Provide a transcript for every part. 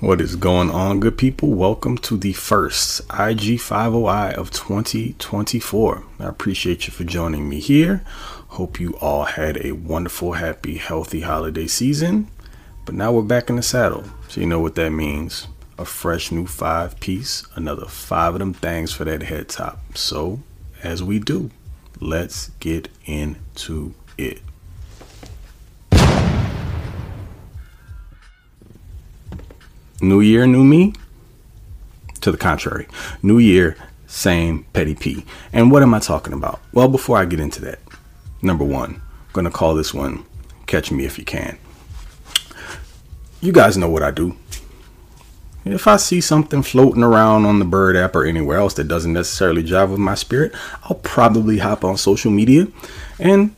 What is going on, good people? Welcome to the first IG5OI of 2024. I appreciate you for joining me here. Hope you all had a wonderful, happy, healthy holiday season. But now we're back in the saddle, so you know what that means. A fresh new five piece, another five of them things for that head top. So, as we do, let's get into it. New year, new me? To the contrary. New year, same petty P. And what am I talking about? Well, before I get into that, number one, I'm going to call this one Catch Me If You Can. You guys know what I do. If I see something floating around on the Bird app or anywhere else that doesn't necessarily jive with my spirit, I'll probably hop on social media and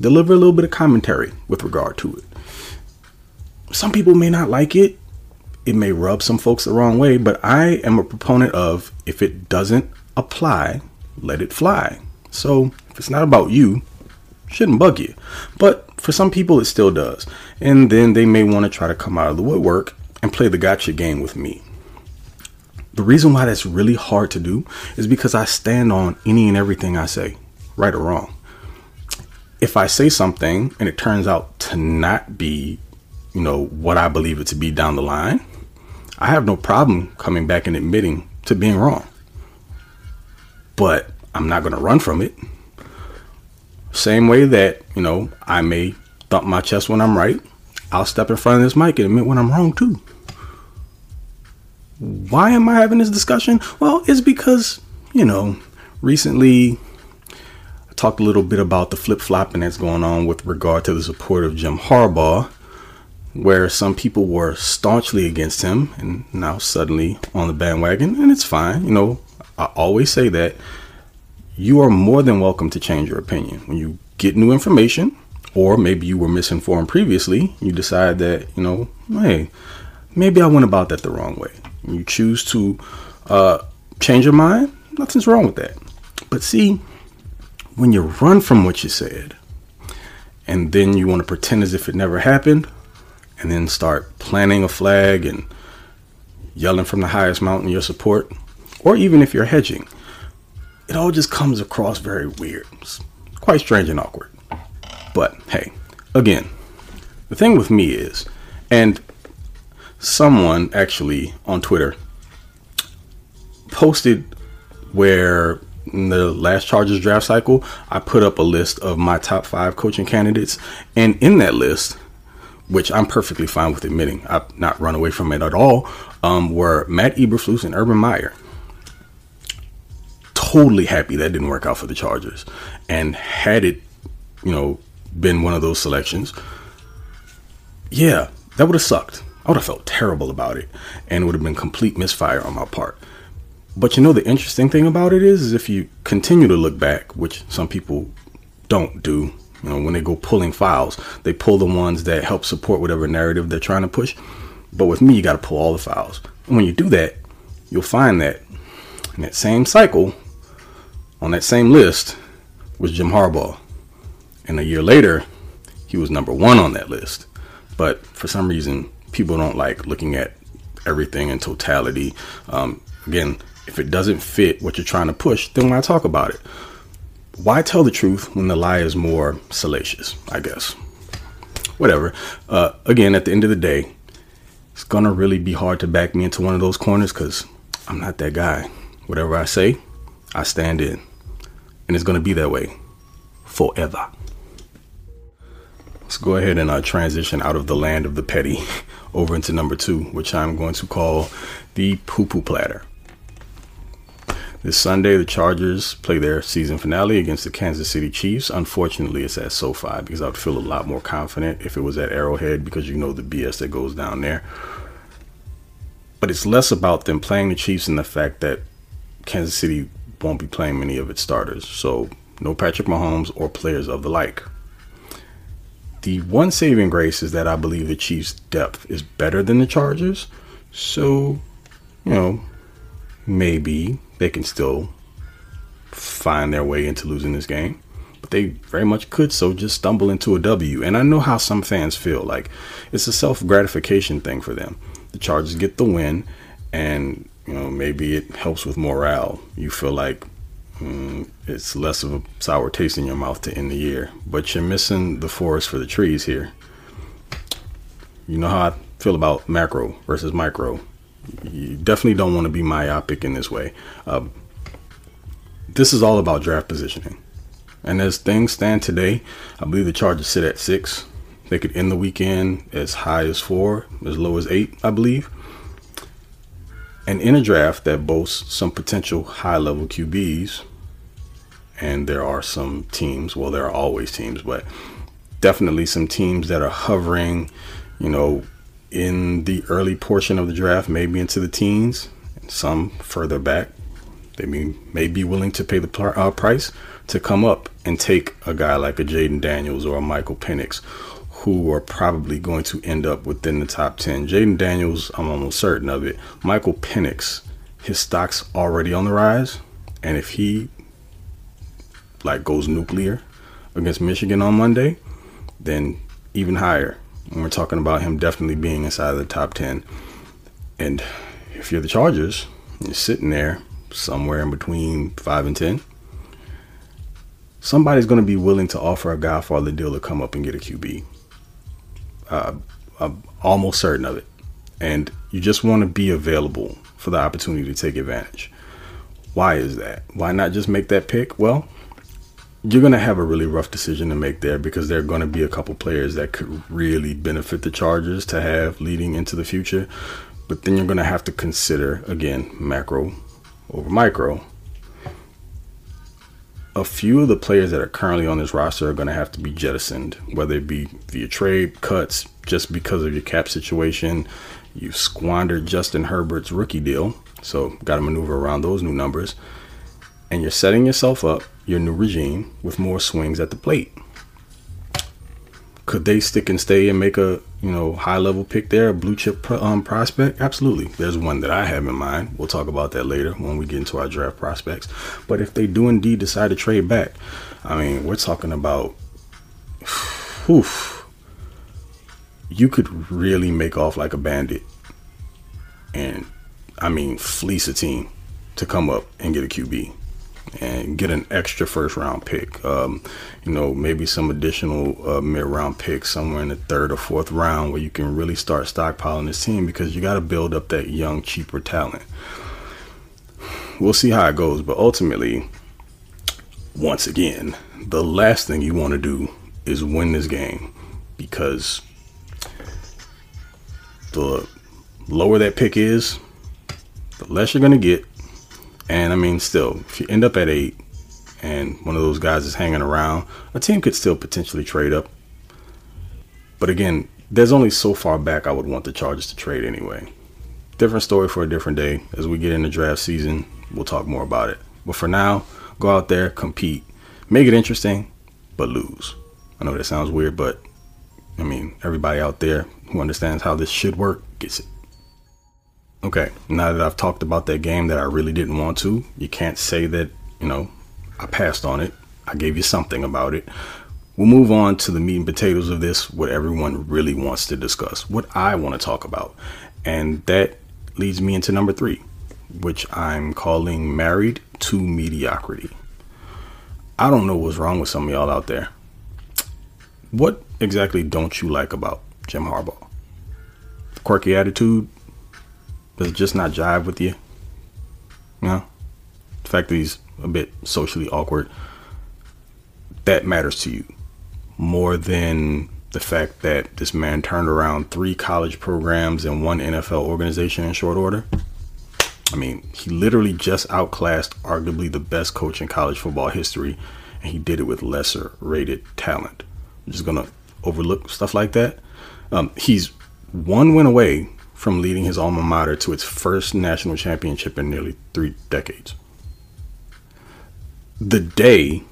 deliver a little bit of commentary with regard to it. Some people may not like it it may rub some folks the wrong way, but I am a proponent of if it doesn't apply, let it fly. So if it's not about you, shouldn't bug you. But for some people, it still does. And then they may want to try to come out of the woodwork and play the gotcha game with me. The reason why that's really hard to do is because I stand on any and everything I say, right or wrong. If I say something and it turns out to not be, you know, what I believe it to be down the line, I have no problem coming back and admitting to being wrong. But I'm not going to run from it. Same way that, you know, I may thump my chest when I'm right. I'll step in front of this mic and admit when I'm wrong too. Why am I having this discussion? Well, it's because, you know, recently I talked a little bit about the flip flopping that's going on with regard to the support of Jim Harbaugh where some people were staunchly against him and now suddenly on the bandwagon, and it's fine. You know, I always say that you are more than welcome to change your opinion when you get new information, or maybe you were misinformed previously. You decide that, you know, hey, maybe I went about that the wrong way. You choose to uh, change your mind, nothing's wrong with that. But see, when you run from what you said, and then you want to pretend as if it never happened, and then start planting a flag and yelling from the highest mountain your support, or even if you're hedging, it all just comes across very weird. It's quite strange and awkward. But hey, again, the thing with me is, and someone actually on Twitter posted where in the last Chargers draft cycle, I put up a list of my top five coaching candidates, and in that list, which I'm perfectly fine with admitting. I've not run away from it at all. Um, were Matt Eberflus and Urban Meyer. Totally happy that didn't work out for the Chargers. And had it, you know, been one of those selections, yeah, that would have sucked. I would have felt terrible about it, and it would have been complete misfire on my part. But you know, the interesting thing about it is, is if you continue to look back, which some people don't do you know, when they go pulling files, they pull the ones that help support whatever narrative they're trying to push. But with me, you got to pull all the files. And when you do that, you'll find that in that same cycle, on that same list, was Jim Harbaugh. And a year later, he was number one on that list. But for some reason, people don't like looking at everything in totality. Um, again, if it doesn't fit what you're trying to push, then why talk about it? Why tell the truth when the lie is more salacious? I guess. Whatever. Uh, again, at the end of the day, it's gonna really be hard to back me into one of those corners because I'm not that guy. Whatever I say, I stand in, and it's gonna be that way forever. Let's go ahead and uh, transition out of the land of the petty over into number two, which I'm going to call the poo poo platter. This Sunday, the Chargers play their season finale against the Kansas City Chiefs. Unfortunately, it's at SoFi because I would feel a lot more confident if it was at Arrowhead because you know the BS that goes down there. But it's less about them playing the Chiefs and the fact that Kansas City won't be playing many of its starters. So, no Patrick Mahomes or players of the like. The one saving grace is that I believe the Chiefs' depth is better than the Chargers. So, you know, maybe they can still find their way into losing this game. But they very much could so just stumble into a W. And I know how some fans feel like it's a self gratification thing for them. the Chargers get the win, and you know maybe it helps with morale. You feel like mm, it's less of a sour taste in your mouth to end the year, but you're missing the forest for the trees here. You know how I feel about macro versus micro. You definitely don't want to be myopic in this way. Uh, this is all about draft positioning. And as things stand today, I believe the Chargers sit at six. They could end the weekend as high as four, as low as eight, I believe. And in a draft that boasts some potential high level QBs, and there are some teams, well, there are always teams, but definitely some teams that are hovering, you know, in the early portion of the draft, maybe into the teens, and some further back. They may, may be willing to pay the pr- uh, price to come up and take a guy like a Jayden Daniels or a Michael Penix, who are probably going to end up within the top 10. Jayden Daniels, I'm almost certain of it. Michael Penix, his stock's already on the rise. And if he like goes nuclear against Michigan on Monday, then even higher. And we're talking about him definitely being inside of the top 10. And if you're the Chargers, you're sitting there somewhere in between 5 and 10 somebody's going to be willing to offer a Godfather deal to come up and get a QB. Uh, I'm almost certain of it. And you just want to be available for the opportunity to take advantage. Why is that? Why not just make that pick? Well, you're going to have a really rough decision to make there because there are going to be a couple players that could really benefit the Chargers to have leading into the future. But then you're going to have to consider, again, macro over micro a few of the players that are currently on this roster are going to have to be jettisoned, whether it be via trade cuts, just because of your cap situation. You squandered Justin Herbert's rookie deal, so got to maneuver around those new numbers. And you're setting yourself up, your new regime, with more swings at the plate could they stick and stay and make a you know high level pick there, a blue chip um, prospect? Absolutely. There's one that I have in mind. We'll talk about that later when we get into our draft prospects. But if they do indeed decide to trade back, I mean, we're talking about, oof, you could really make off like a bandit, and I mean fleece a team to come up and get a QB and get an extra first round pick. Um, you know, maybe some additional uh, mid round picks somewhere in the third or fourth round where you can really start stockpiling this team because you got to build up that young, cheaper talent. We'll see how it goes, but ultimately, once again, the last thing you want to do is win this game because the lower that pick is, the less you're going to get and I mean, still, if you end up at eight and one of those guys is hanging around, a team could still potentially trade up. But again, there's only so far back I would want the Chargers to trade anyway. Different story for a different day. As we get into draft season, we'll talk more about it. But for now, go out there, compete, make it interesting, but lose. I know that sounds weird, but I mean, everybody out there who understands how this should work gets it. Okay, now that I've talked about that game that I really didn't want to, you can't say that, you know, I passed on it. I gave you something about it. We'll move on to the meat and potatoes of this, what everyone really wants to discuss, what I want to talk about. And that leads me into number three, which I'm calling Married to Mediocrity. I don't know what's wrong with some of y'all out there. What exactly don't you like about Jim Harbaugh? Quirky attitude, does it just not jive with you? You know? The fact that he's a bit socially awkward, that matters to you more than the fact that this man turned around three college programs and one NFL organization in short order. I mean, he literally just outclassed arguably the best coach in college football history, and he did it with lesser rated talent. I'm just gonna overlook stuff like that. Um, he's one win away from leading his alma mater to its first national championship in nearly three decades. The day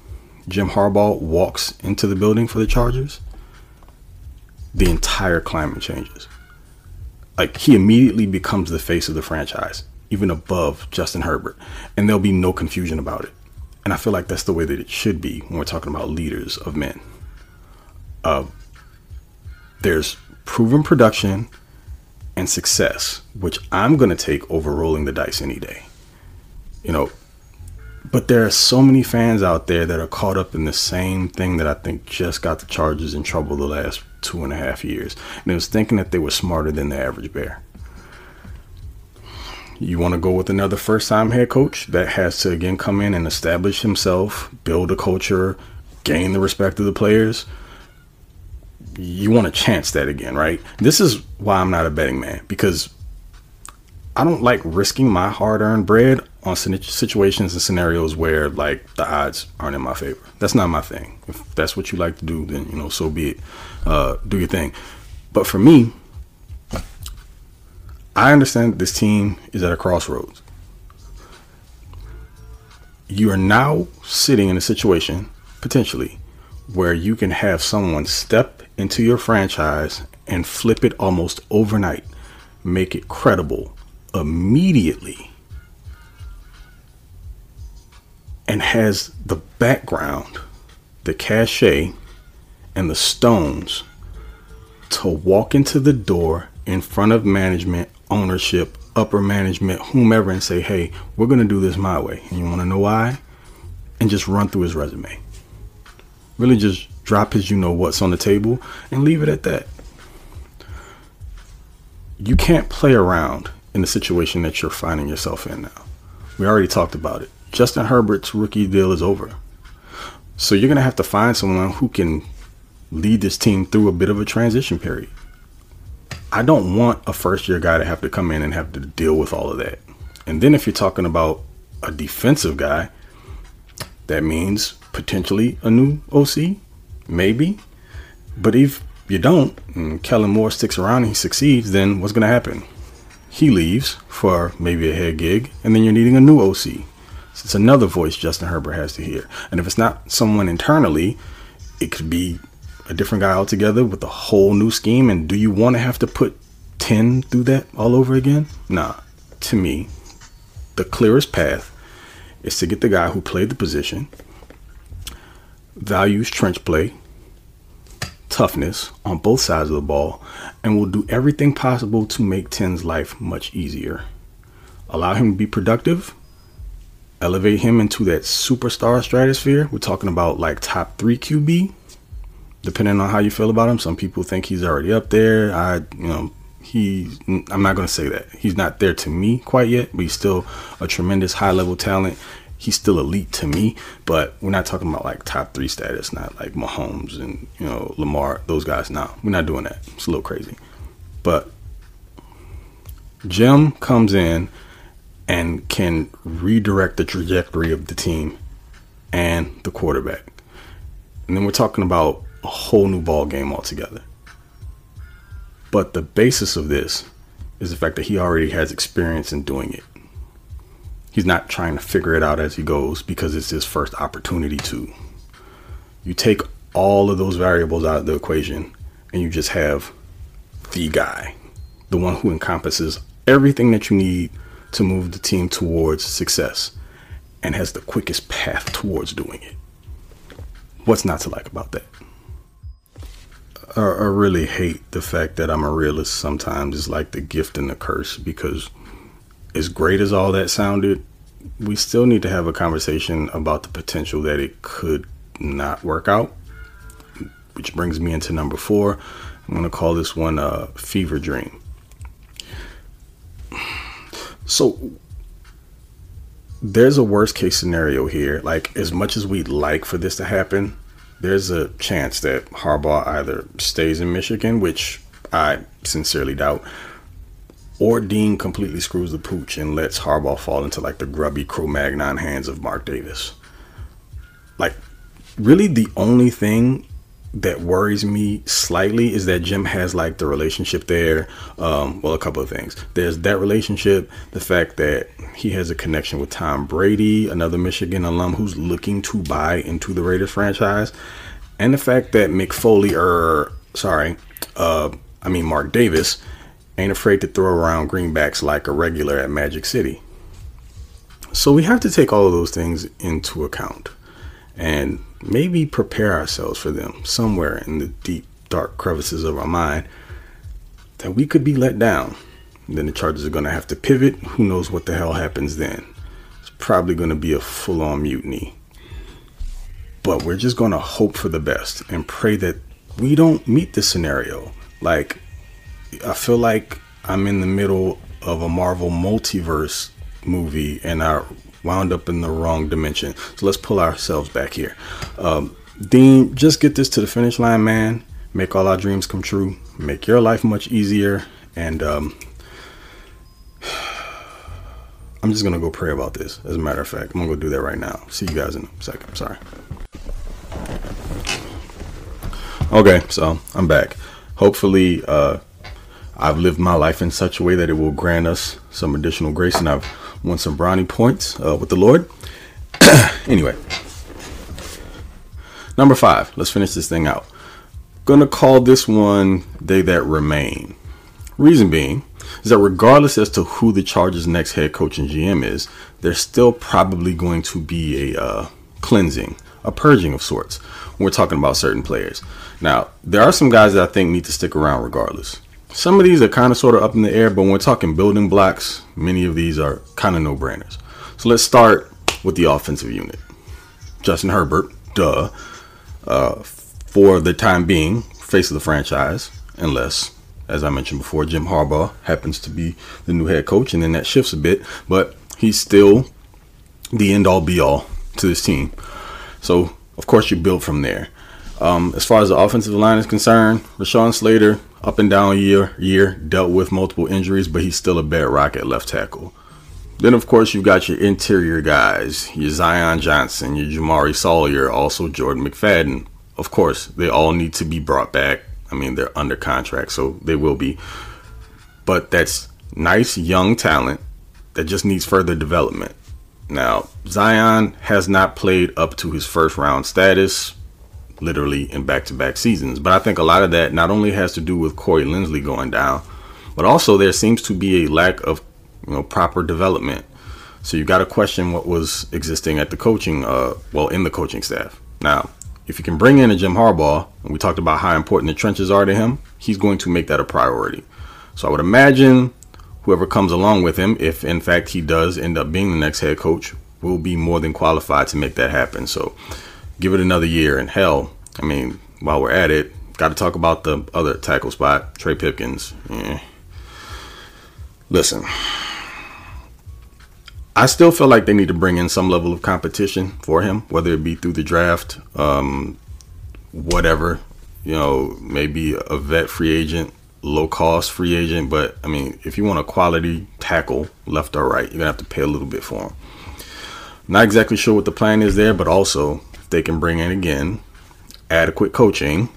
Jim Harbaugh walks into the building for the Chargers, the entire climate changes. Like he immediately becomes the face of the franchise, even above Justin Herbert, and there'll be no confusion about it. And I feel like that's the way that it should be when we're talking about leaders of men. Uh, there's proven production and success, which I'm going to take over rolling the dice any day. You know, but there are so many fans out there that are caught up in the same thing that I think just got the Chargers in trouble the last two and a half years. And it was thinking that they were smarter than the average bear. You want to go with another first time head coach that has to again come in and establish himself, build a culture, gain the respect of the players. You want to chance that again, right? This is why I'm not a betting man because I don't like risking my hard earned bread on situations and scenarios where like the odds aren't in my favor. That's not my thing. If that's what you like to do, then you know, so be it. Uh, do your thing. But for me, I understand this team is at a crossroads. You are now sitting in a situation, potentially, where you can have someone step into your franchise and flip it almost overnight, make it credible immediately, and has the background, the cachet, and the stones to walk into the door in front of management ownership, upper management, whomever, and say, hey, we're going to do this my way. And you want to know why? And just run through his resume. Really just drop his you know what's on the table and leave it at that. You can't play around in the situation that you're finding yourself in now. We already talked about it. Justin Herbert's rookie deal is over. So you're going to have to find someone who can lead this team through a bit of a transition period. I don't want a first year guy to have to come in and have to deal with all of that. And then if you're talking about a defensive guy, that means potentially a new OC, maybe. But if you don't, and Kellen Moore sticks around and he succeeds, then what's going to happen? He leaves for maybe a head gig, and then you're needing a new OC. So it's another voice Justin Herbert has to hear. And if it's not someone internally, it could be a different guy altogether with a whole new scheme. And do you want to have to put 10 through that all over again? Nah. To me, the clearest path is to get the guy who played the position, values trench play, toughness on both sides of the ball, and will do everything possible to make 10's life much easier. Allow him to be productive, elevate him into that superstar stratosphere. We're talking about like top three QB depending on how you feel about him. Some people think he's already up there. I, you know, he. I'm not going to say that he's not there to me quite yet, but he's still a tremendous high level talent. He's still elite to me, but we're not talking about like top three status, not like Mahomes and you know Lamar. Those guys, no, we're not doing that. It's a little crazy, but Jim comes in and can redirect the trajectory of the team and the quarterback. And then we're talking about a whole new ball game altogether. But the basis of this is the fact that he already has experience in doing it. He's not trying to figure it out as he goes because it's his first opportunity to. You take all of those variables out of the equation and you just have the guy, the one who encompasses everything that you need to move the team towards success and has the quickest path towards doing it. What's not to like about that? I, I really hate the fact that I'm a realist sometimes. It's like the gift and the curse because, as great as all that sounded, we still need to have a conversation about the potential that it could not work out. Which brings me into number four. I'm going to call this one a fever dream. So, there's a worst case scenario here. Like, as much as we'd like for this to happen, there's a chance that Harbaugh either stays in Michigan, which I sincerely doubt, or Dean completely screws the pooch and lets Harbaugh fall into like the grubby Cro-Magnon hands of Mark Davis. Like, really, the only thing that worries me slightly is that Jim has like the relationship there. Um, well, a couple of things. There's that relationship, the fact that he has a connection with Tom Brady, another Michigan alum who's looking to buy into the Raiders franchise, and the fact that Mick Foley, or er, sorry, uh, I mean Mark Davis, ain't afraid to throw around greenbacks like a regular at Magic City. So we have to take all of those things into account. And maybe prepare ourselves for them somewhere in the deep, dark crevices of our mind that we could be let down. Then the Chargers are going to have to pivot. Who knows what the hell happens then? It's probably going to be a full on mutiny. But we're just going to hope for the best and pray that we don't meet this scenario. Like, I feel like I'm in the middle of a Marvel multiverse movie and I wound up in the wrong dimension. So let's pull ourselves back here. Um, Dean, just get this to the finish line, man. Make all our dreams come true. Make your life much easier. And um, I'm just gonna go pray about this. As a matter of fact, I'm gonna go do that right now. See you guys in a second. Sorry. Okay, so I'm back. Hopefully, uh, I've lived my life in such a way that it will grant us some additional grace, and I've won some brownie points uh, with the Lord. anyway, number five. Let's finish this thing out. Gonna call this one "They That Remain." Reason being is that regardless as to who the Chargers' next head coach and GM is, there's still probably going to be a uh, cleansing, a purging of sorts. We're talking about certain players. Now, there are some guys that I think need to stick around regardless. Some of these are kind of sort of up in the air, but when we're talking building blocks, many of these are kind of no brainers. So let's start with the offensive unit. Justin Herbert, duh, uh, for the time being, face of the franchise, unless, as I mentioned before, Jim Harbaugh happens to be the new head coach, and then that shifts a bit, but he's still the end all be all to this team. So, of course, you build from there. Um, as far as the offensive line is concerned, Rashawn Slater, up and down year year, dealt with multiple injuries, but he's still a bedrock at left tackle. Then, of course, you've got your interior guys, your Zion Johnson, your Jamaree Salyer, also Jordan McFadden. Of course, they all need to be brought back. I mean, they're under contract, so they will be. But that's nice young talent that just needs further development. Now, Zion has not played up to his first round status, literally in back to back seasons. But I think a lot of that not only has to do with Corey Linsley going down, but also there seems to be a lack of you know proper development. So you got to question what was existing at the coaching, uh, well, in the coaching staff. Now, if you can bring in a Jim Harbaugh, and we talked about how important the trenches are to him, he's going to make that a priority. So I would imagine whoever comes along with him, if in fact he does end up being the next head coach, will be more than qualified to make that happen. So give it another year. And hell, I mean, while we're at it, got to talk about the other tackle spot, Trey Pipkins. Eh. Listen, I still feel like they need to bring in some level of competition for him, whether it be through the draft, um, whatever. You know, maybe a vet free agent, low cost free agent. But I mean, if you want a quality tackle, left or right, you're gonna have to pay a little bit for him. Not exactly sure what the plan is there, but also if they can bring in again adequate coaching,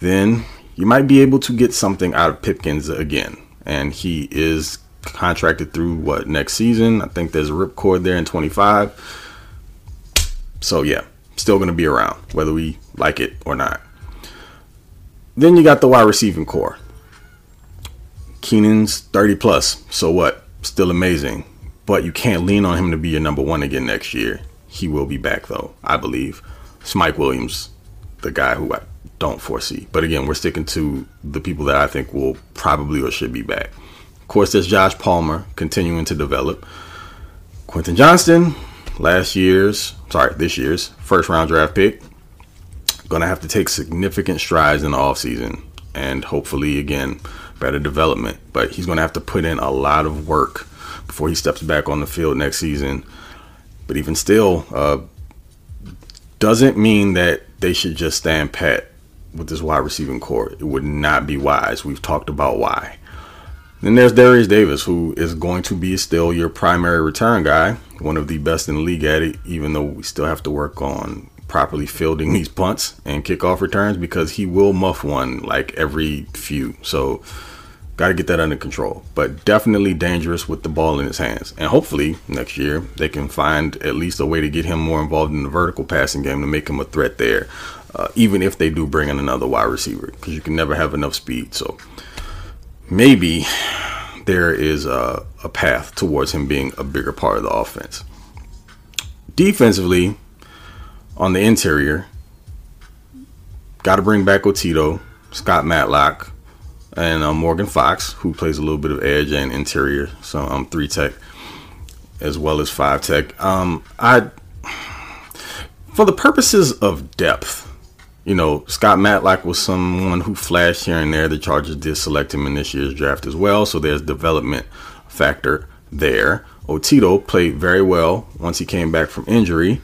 then you might be able to get something out of Pipkins again. And he is contracted through what next season? I think there's a ripcord there in 25. So yeah, still going to be around whether we like it or not. Then you got the wide receiving corps. Keenan's 30 plus. So what? Still amazing. But you can't lean on him to be your number one again next year. He will be back though, I believe. It's Mike Williams, the guy who I don't foresee. But again, we're sticking to the people that I think will probably or should be back. Of course, there's Josh Palmer continuing to develop. Quentin Johnston, last year's, sorry, this year's first round draft pick, gonna have to take significant strides in the offseason and hopefully again better development. But he's gonna have to put in a lot of work before he steps back on the field next season. But even still, uh, doesn't mean that they should just stand pat with this wide receiving corps. It would not be wise. We've talked about why. Then there's Derius Davis, who is going to be still your primary return guy, one of the best in the league at it, even though we still have to work on properly fielding these punts and kickoff returns because he will muff one like every few. So, got to get that under control. But definitely dangerous with the ball in his hands. And hopefully next year they can find at least a way to get him more involved in the vertical passing game to make him a threat there, uh, even if they do bring in another wide receiver because you can never have enough speed. So, maybe there is a, a path towards him being a bigger part of the offense. Defensively, on the interior, got to bring back Otito, Scott Matlock, and uh, Morgan Fox, who plays a little bit of edge and interior, so I'm um, three tech as well as five tech. Um, I, for the purposes of depth, you know, Scott Matlock was someone who flashed here and there. The Chargers did select him in this year's draft as well, so there's development factor there. Otito played very well once he came back from injury.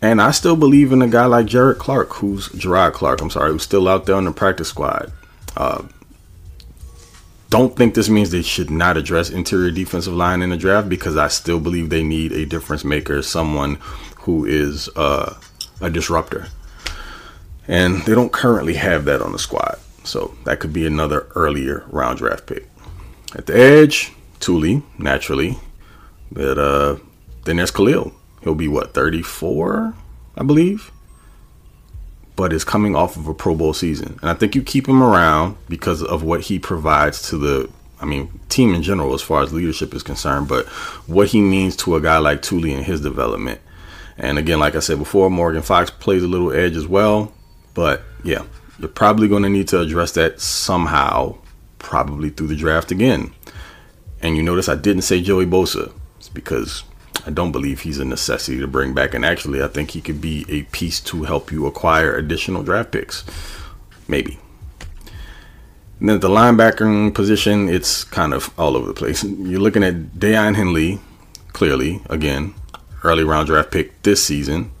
And I still believe in a guy like Jared Clark, who's Gerard Clark, I'm sorry, who's still out there on the practice squad. Uh, don't think this means they should not address interior defensive line in the draft because I still believe they need a difference maker, someone who is uh, a disruptor. And they don't currently have that on the squad. So that could be another earlier round draft pick. At the edge, Tuli, naturally. But uh, then there's Khalil. He'll be what, 34, I believe? But is coming off of a Pro Bowl season. And I think you keep him around because of what he provides to the I mean, team in general as far as leadership is concerned, but what he means to a guy like Tuli and his development. And again, like I said before, Morgan Fox plays a little edge as well. But yeah, you're probably going to need to address that somehow, probably through the draft again. And you notice I didn't say Joey Bosa. It's because I don't believe he's a necessity to bring back. And actually, I think he could be a piece to help you acquire additional draft picks. Maybe. And then at the linebacker position, it's kind of all over the place. You're looking at Daiyan Henley, clearly, again, early round draft pick this season.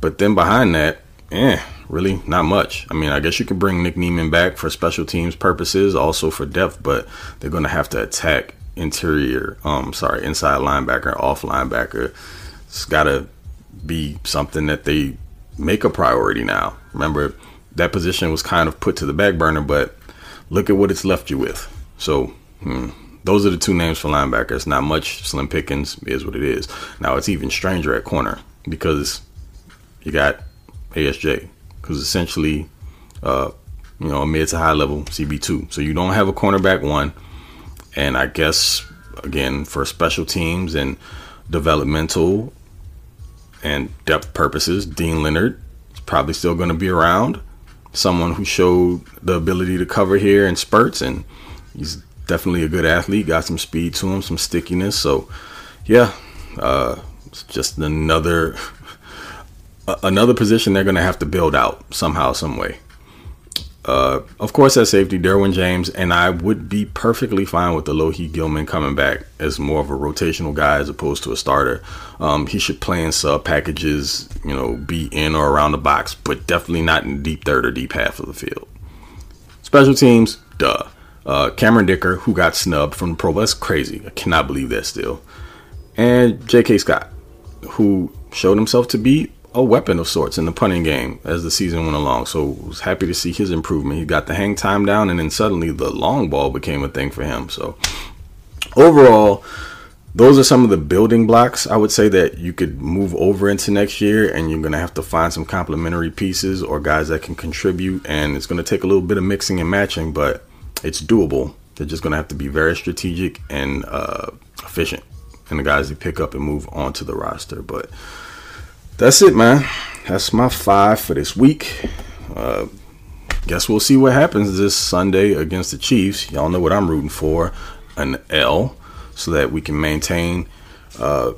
But then behind that, eh, really not much. I mean, I guess you could bring Nick Niemann back for special teams purposes, also for depth, but they're going to have to attack interior, um, sorry, inside linebacker, off linebacker. It's got to be something that they make a priority now. Remember, that position was kind of put to the back burner, but look at what it's left you with. So, hmm, those are the two names for linebackers. Not much. Slim Pickens is what it is. Now, it's even stranger at corner because you got ASJ, because essentially, uh, you know, a mid to high level CB2. So you don't have a cornerback one and I guess again for special teams and developmental and depth purposes, Deane Leonard is probably still going to be around. Someone who showed the ability to cover here in spurts, and he's definitely a good athlete. Got some speed to him, some stickiness. So, yeah, uh, it's just another another position they're going to have to build out somehow, some way. Uh, of course, at safety, Derwin James, and I would be perfectly fine with Alohi Gilman coming back as more of a rotational guy as opposed to a starter. Um, he should play in sub packages, you know, be in or around the box, but definitely not in deep third or deep half of the field. Special teams, duh. Uh, Cameron Dicker, who got snubbed from the Pro Bowl, that's crazy. I cannot believe that still. And J.K. Scott, who showed himself to be a weapon of sorts in the punting game as the season went along. So was happy to see his improvement. He got the hang time down, and then suddenly the long ball became a thing for him. So overall, those are some of the building blocks I would say that you could move over into next year, and you're going to have to find some complementary pieces or guys that can contribute. And it's going to take a little bit of mixing and matching, but it's doable. They're just going to have to be very strategic and uh, efficient, and the guys they pick up and move onto the roster. But that's it, man. That's my five for this week. Uh, guess we'll see what happens this Sunday against the Chiefs. Y'all know what I'm rooting for an L so that we can maintain uh,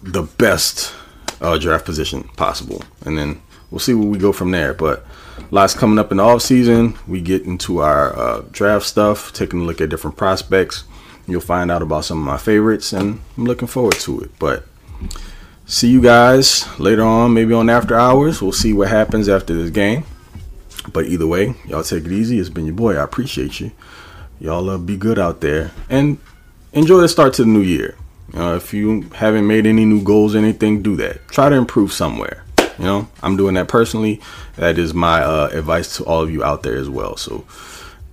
the best uh, draft position possible. And then we'll see where we go from there. But lots coming up in the off season. We get into our uh, draft stuff, taking a look at different prospects. You'll find out about some of my favorites, and I'm looking forward to it. But see you guys later on, maybe on after hours. We'll see what happens after this game. But either way, y'all take it easy. It's been your boy. I appreciate you. Y'all uh, be good out there and enjoy the start to the new year. Uh, if you haven't made any new goals or anything, do that. Try to improve somewhere. You know, I'm doing that personally. That is my uh, advice to all of you out there as well. So,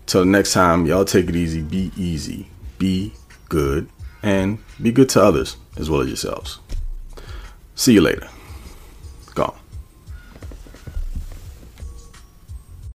till next time, y'all take it easy. Be easy. Be good. And be good to others as well as yourselves. See you later.